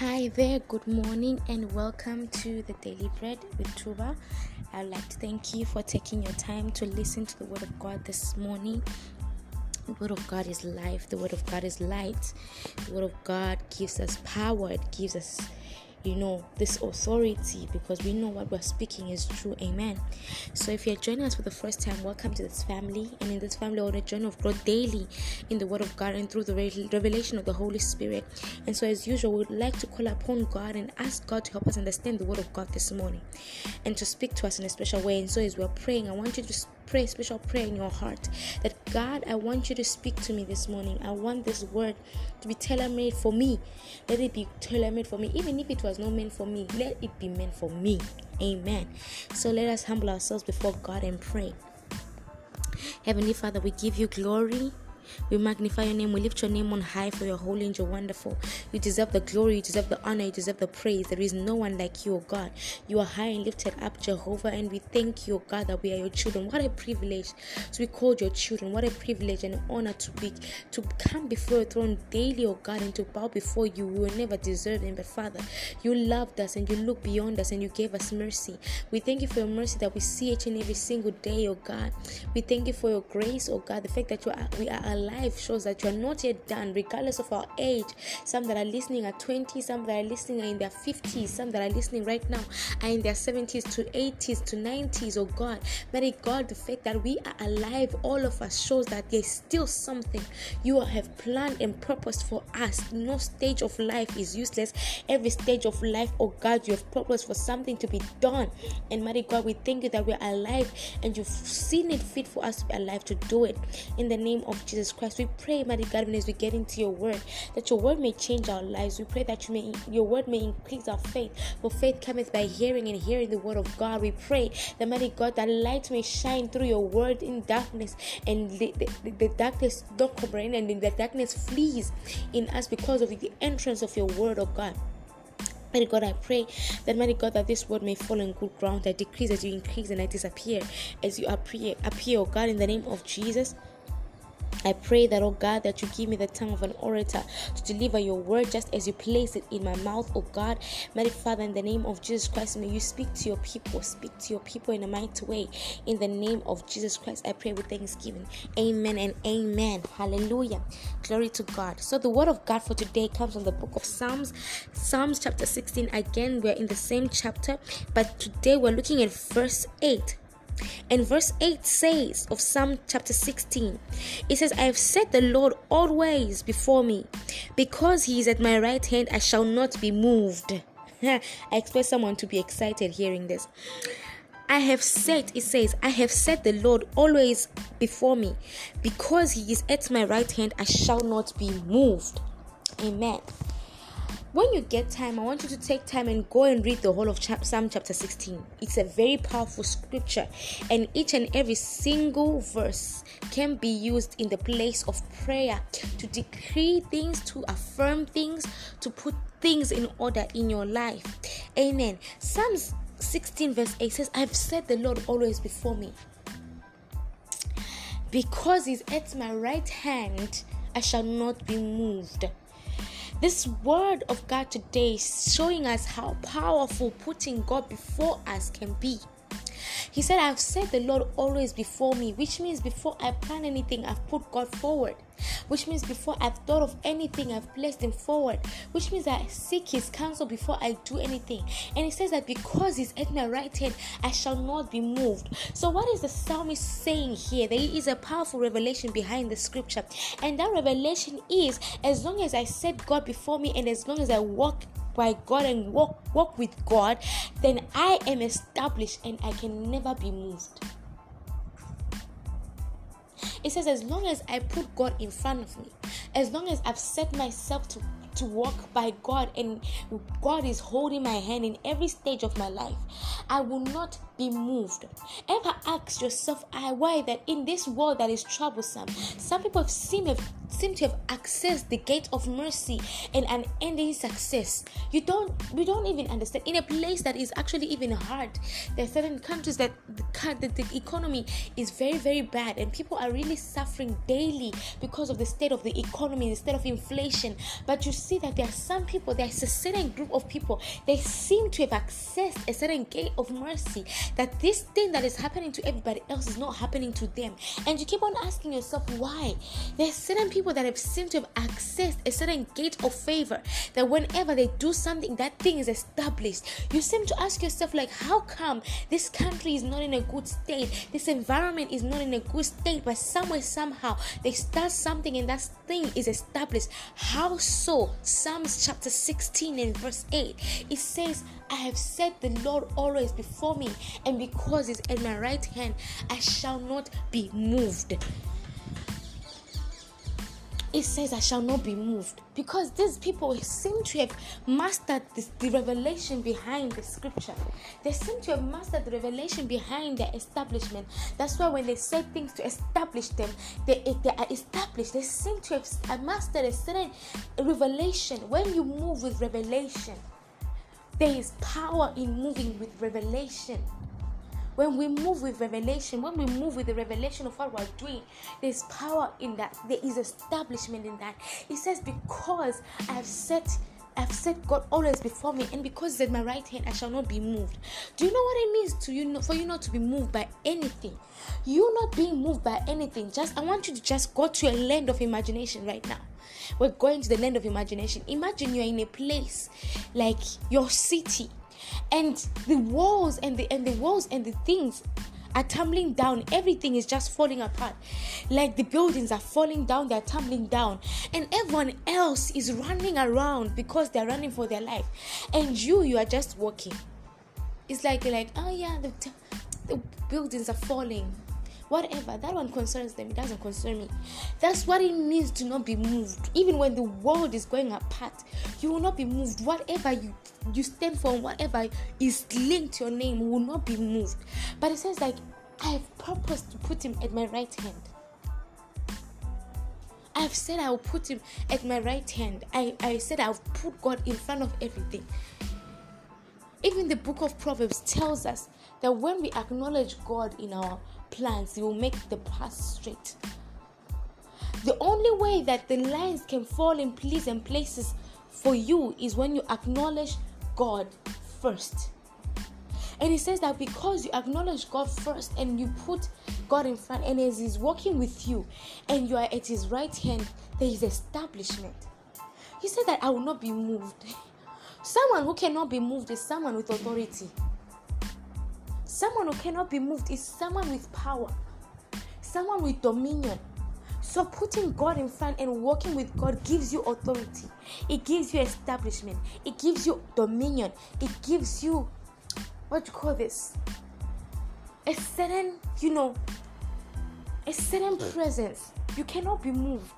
Hi there, good morning, and welcome to the Daily Bread with Tuba. I'd like to thank you for taking your time to listen to the Word of God this morning. The Word of God is life, the Word of God is light, the Word of God gives us power, it gives us you know this authority because we know what we're speaking is true. Amen. So if you're joining us for the first time welcome to this family. And in this family on a journey of growth daily in the word of god and through the revelation of the holy spirit. And so as usual we'd like to call upon god and ask god to help us understand the word of god this morning and to speak to us in a special way. And so as we're praying i want you to pray special prayer in your heart that God, I want you to speak to me this morning. I want this word to be tailor made for me. Let it be tailor made for me. Even if it was not meant for me, let it be meant for me. Amen. So let us humble ourselves before God and pray. Heavenly Father, we give you glory. We magnify your name. We lift your name on high for your holy and your wonderful. You deserve the glory. You deserve the honor. You deserve the praise. There is no one like you, O God. You are high and lifted up, Jehovah. And we thank you, O God, that we are your children. What a privilege to be called your children. What a privilege and honor to be to come before your throne daily, O God, and to bow before you. We will never deserve it, but Father, you loved us and you looked beyond us and you gave us mercy. We thank you for your mercy that we see each and every single day, O God. We thank you for your grace, O God. The fact that you are we are life shows that you are not yet done, regardless of our age. Some that are listening are 20, some that are listening are in their 50s, some that are listening right now are in their 70s to 80s to 90s. Oh God, may God, the fact that we are alive, all of us, shows that there's still something you have planned and purposed for us. No stage of life is useless. Every stage of life, oh God, you have purposed for something to be done. And mighty God, we thank you that we're alive and you've seen it fit for us to be alive to do it. In the name of Jesus Christ. We pray, mighty God, as we get into your word, that your word may change our lives. We pray that you may your word may increase our faith. For faith cometh by hearing and hearing the word of God. We pray that mighty God, that light may shine through your word in darkness, and the, the, the darkness don't comprehend, and the darkness flees in us because of the entrance of your word, of God. Mighty God, I pray that, mighty God, that this word may fall on good ground. I decrease as you increase and I disappear as you appear, appear, oh God, in the name of Jesus. I pray that, oh God, that you give me the tongue of an orator to deliver your word just as you place it in my mouth, oh God. Mighty Father, in the name of Jesus Christ, may you speak to your people, speak to your people in a mighty way. In the name of Jesus Christ, I pray with thanksgiving. Amen and amen. Hallelujah. Glory to God. So, the word of God for today comes from the book of Psalms, Psalms chapter 16. Again, we're in the same chapter, but today we're looking at verse 8 and verse 8 says of Psalm chapter 16, it says, I have set the Lord always before me. Because he is at my right hand, I shall not be moved. I expect someone to be excited hearing this. I have set, it says, I have set the Lord always before me. Because he is at my right hand, I shall not be moved. Amen when you get time, I want you to take time and go and read the whole of Psalm chapter 16. It's a very powerful scripture, and each and every single verse can be used in the place of prayer to decree things, to affirm things, to put things in order in your life. Amen. Psalms 16, verse 8 says, I've set the Lord always before me. Because he's at my right hand, I shall not be moved. This word of God today is showing us how powerful putting God before us can be. He said, I've set the Lord always before me, which means before I plan anything, I've put God forward which means before I've thought of anything, I've placed him forward, which means I seek his counsel before I do anything. And he says that because he's at my right hand, I shall not be moved. So, what is the psalmist saying here? There is a powerful revelation behind the scripture, and that revelation is as long as I set God before me and as long as I walk by God and walk walk with God, then I am established and I can never be moved. It says, as long as I put God in front of me, as long as I've set myself to to walk by God and God is holding my hand in every stage of my life. I will not be moved. Ever ask yourself why that in this world that is troublesome, some people have seen have seem to have accessed the gate of mercy and an ending success. You don't we don't even understand in a place that is actually even hard. There are certain countries that the, the economy is very very bad and people are really suffering daily because of the state of the economy, the state of inflation. But you see that there are some people, there's a certain group of people, they seem to have accessed a certain gate of mercy that this thing that is happening to everybody else is not happening to them. And you keep on asking yourself why. There's certain people that have seemed to have accessed a certain gate of favor that whenever they do something, that thing is established. You seem to ask yourself, like, how come this country is not in a good state? This environment is not in a good state, but somewhere, somehow, they start something and that thing is established. How so? Psalms chapter 16 and verse 8 it says, I have set the Lord always before me, and because He's at my right hand, I shall not be moved it says, I shall not be moved. Because these people seem to have mastered this, the revelation behind the scripture. They seem to have mastered the revelation behind their establishment. That's why when they say things to establish them, they, they are established. They seem to have mastered a certain revelation. When you move with revelation, there is power in moving with revelation. When we move with revelation, when we move with the revelation of what we're doing, there's power in that. There is establishment in that. It says, Because I have set I've set God always before me, and because at my right hand I shall not be moved. Do you know what it means to you for you not to be moved by anything? You not being moved by anything. Just I want you to just go to a land of imagination right now. We're going to the land of imagination. Imagine you're in a place like your city and the walls and the and the walls and the things are tumbling down. Everything is just falling apart. Like the buildings are falling down they're tumbling down. And everyone else is running around because they're running for their life. And you you are just walking. It's like like oh yeah the, the buildings are falling whatever that one concerns them it doesn't concern me. That's what it means to not be moved. Even when the world is going apart you will not be moved. Whatever you you stand for whatever is linked to your name will not be moved. But it says like i have purposed to put him at my right hand. I've said I will put him at my right hand. I, I said I'll put God in front of everything. Even the book of Proverbs tells us that when we acknowledge God in our plans, He will make the path straight. The only way that the lines can fall in pleasant places for you is when you acknowledge God first. And he says that because you acknowledge God first and you put God in front, and as He's walking with you and you are at His right hand, there is establishment. He said that I will not be moved. Someone who cannot be moved is someone with authority. Someone who cannot be moved is someone with power, someone with dominion. So, putting God in front and walking with God gives you authority, it gives you establishment, it gives you dominion, it gives you what do you call this? A certain, you know, a certain presence. You cannot be moved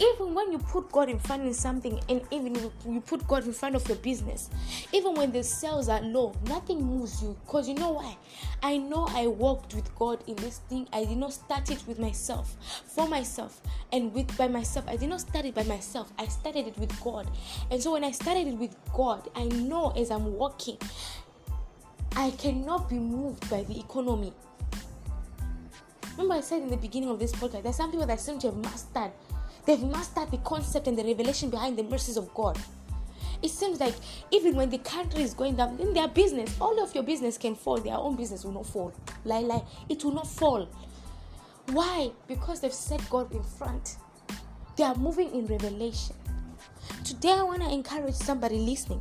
even when you put God in front of something, and even you put God in front of your business, even when the sales are low, nothing moves you. Because you know why? I know I walked with God in this thing. I did not start it with myself, for myself, and with by myself. I did not start it by myself. I started it with God. And so when I started it with God, I know as I'm walking, I cannot be moved by the economy. Remember, I said in the beginning of this podcast, there's some people that seem to have mastered They've mastered the concept and the revelation behind the mercies of God. It seems like even when the country is going down in their business, all of your business can fall. Their own business will not fall. Lie, lie. It will not fall. Why? Because they've set God in front. They are moving in revelation. Today, I want to encourage somebody listening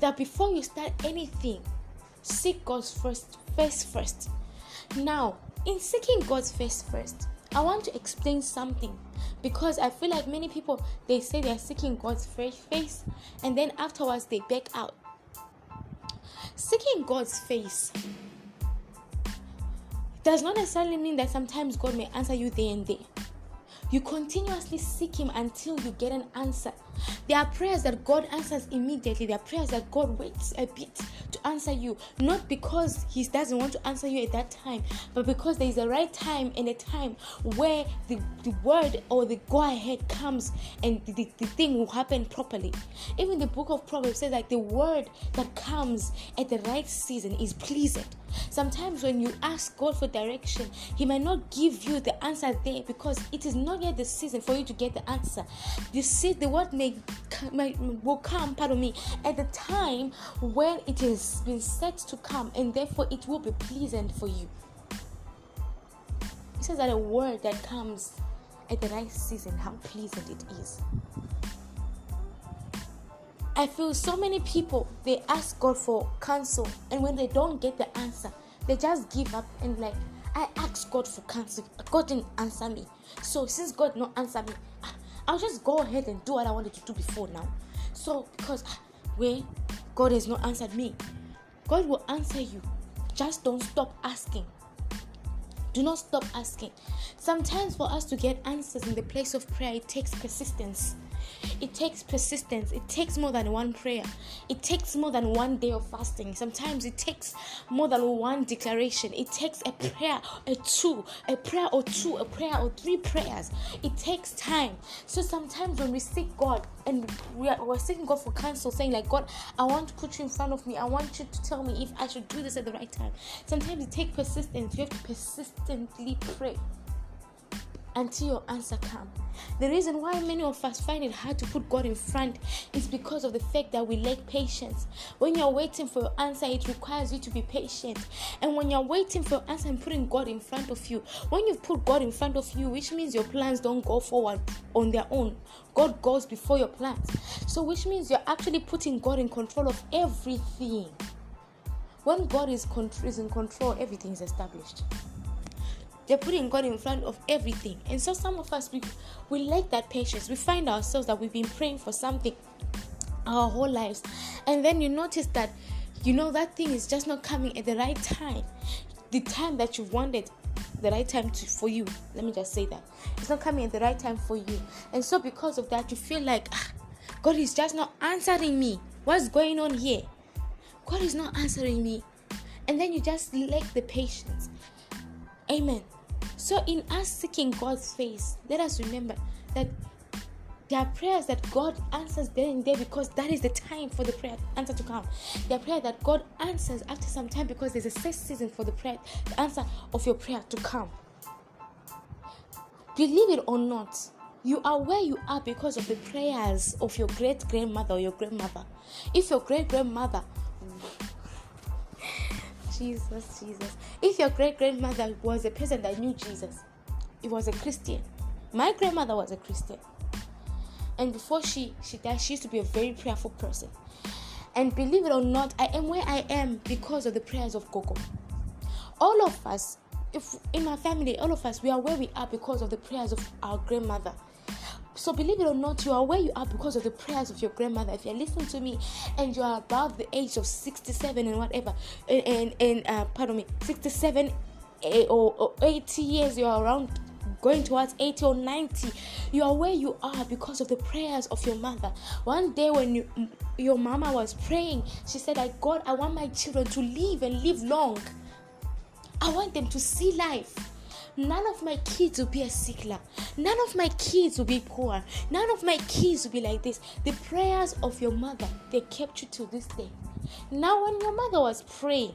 that before you start anything, seek God's first face first. Now, in seeking God's face first, I want to explain something because I feel like many people they say they're seeking God's face and then afterwards they back out. Seeking God's face does not necessarily mean that sometimes God may answer you there and there. You continuously seek Him until you get an answer. There are prayers that God answers immediately. There are prayers that God waits a bit to answer you, not because He doesn't want to answer you at that time, but because there is a right time and a time where the, the word or the go ahead comes and the, the, the thing will happen properly. Even the book of Proverbs says that the word that comes at the right season is pleasing. Sometimes when you ask God for direction, He might not give you the answer there because it is not yet the season for you to get the answer. You see, the word may, may will come, pardon me, at the time when it has been set to come, and therefore it will be pleasant for you. It says that a word that comes at the right season, how pleasant it is. I feel so many people they ask God for counsel, and when they don't get the answer, they just give up and like, I asked God for counsel, God didn't answer me. So since God not answer me, I'll just go ahead and do what I wanted to do before now. So because ah, when God has not answered me, God will answer you. Just don't stop asking. Do not stop asking. Sometimes for us to get answers in the place of prayer, it takes persistence. It takes persistence. It takes more than one prayer. It takes more than one day of fasting. Sometimes it takes more than one declaration. It takes a prayer, a two, a prayer or two, a prayer or three prayers. It takes time. So sometimes when we seek God and we are, we're seeking God for counsel, saying like, God, I want to put you in front of me. I want you to tell me if I should do this at the right time. Sometimes it takes persistence. You have to persistently pray until your answer comes. The reason why many of us find it hard to put God in front is because of the fact that we lack patience. When you're waiting for your answer, it requires you to be patient. And when you're waiting for your answer and putting God in front of you, when you've put God in front of you, which means your plans don't go forward on their own, God goes before your plans. So, which means you're actually putting God in control of everything. When God is, is in control, everything is established. They're putting God in front of everything. And so some of us we we lack that patience. We find ourselves that we've been praying for something our whole lives. And then you notice that you know that thing is just not coming at the right time. The time that you wanted the right time to, for you. Let me just say that. It's not coming at the right time for you. And so because of that you feel like ah, God is just not answering me. What's going on here? God is not answering me. And then you just lack the patience. Amen. So, in us seeking God's face, let us remember that there are prayers that God answers there and there because that is the time for the prayer answer to come. There are prayers that God answers after some time because there's a set season for the prayer, the answer of your prayer to come. Believe it or not, you are where you are because of the prayers of your great grandmother or your grandmother. If your great grandmother Jesus, Jesus. If your great grandmother was a person that knew Jesus, it was a Christian. My grandmother was a Christian. And before she, she died, she used to be a very prayerful person. And believe it or not, I am where I am because of the prayers of Gogo. All of us, if in my family, all of us, we are where we are because of the prayers of our grandmother. So believe it or not, you are where you are because of the prayers of your grandmother. If you're listening to me and you are above the age of 67 and whatever, and and, and uh, pardon me, 67 eh, or, or 80 years, you are around going towards 80 or 90 you are where you are because of the prayers of your mother. One day when you, your mama was praying she said like god i want my children to live and live long. I want them to see life None of my kids will be a sickler. None of my kids will be poor. None of my kids will be like this. The prayers of your mother, they kept you to this day. Now, when your mother was praying,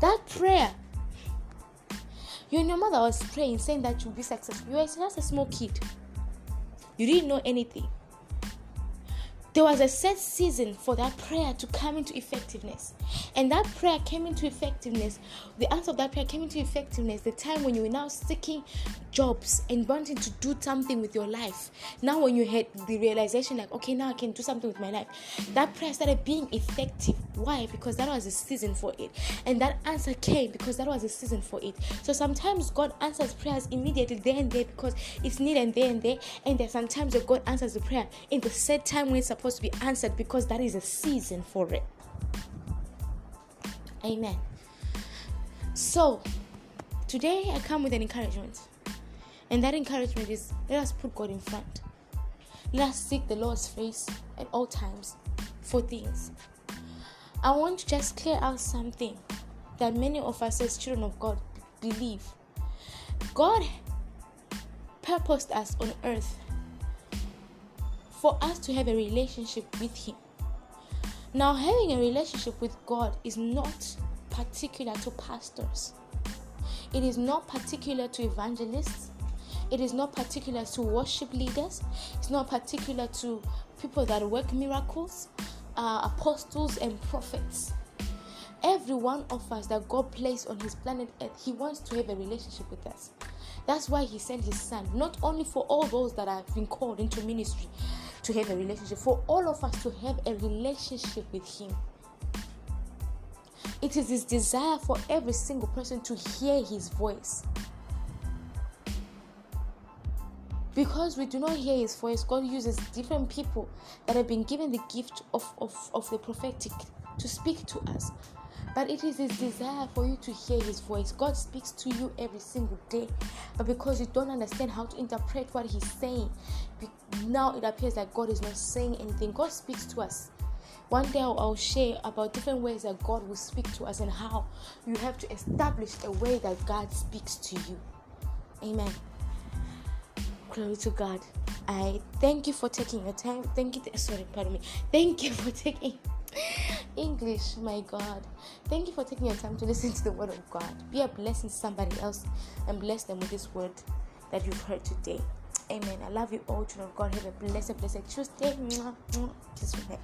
that prayer, you and your mother was praying, saying that you'll be successful. You were just a small kid. You didn't know anything there was a set season for that prayer to come into effectiveness. And that prayer came into effectiveness. The answer of that prayer came into effectiveness the time when you were now seeking jobs and wanting to do something with your life. Now, when you had the realization, like, okay, now I can do something with my life, that prayer started being effective. Why? Because that was a season for it. And that answer came because that was a season for it. So sometimes God answers prayers immediately there and there because it's needed there and there. And there's sometimes God answers the prayer in the set time when it's supposed supposed to be answered because that is a season for it. Amen. So, today I come with an encouragement. And that encouragement is let us put God in front. Let us seek the Lord's face at all times for things. I want to just clear out something that many of us as children of God believe. God purposed us on earth for us to have a relationship with Him. Now, having a relationship with God is not particular to pastors, it is not particular to evangelists, it is not particular to worship leaders, it's not particular to people that work miracles, uh, apostles, and prophets. Every one of us that God placed on His planet Earth, He wants to have a relationship with us. That's why He sent His Son, not only for all those that have been called into ministry to have a relationship, for all of us to have a relationship with Him. It is His desire for every single person to hear His voice. Because we do not hear His voice, God uses different people that have been given the gift of, of, of the prophetic to speak to us. But it is His desire for you to hear His voice. God speaks to you every single day. But because you don't understand how to interpret what He's saying, now it appears that God is not saying anything. God speaks to us. One day I'll share about different ways that God will speak to us and how you have to establish a way that God speaks to you. Amen. Glory to God. I thank you for taking your time. Thank you. sorry, pardon me. Thank you for taking English, my God. Thank you for taking your time to listen to the word of God. Be a blessing to somebody else and bless them with this word that you've heard today. Amen. I love you all, children of God. Have a blessed, blessed Tuesday. Kiss from.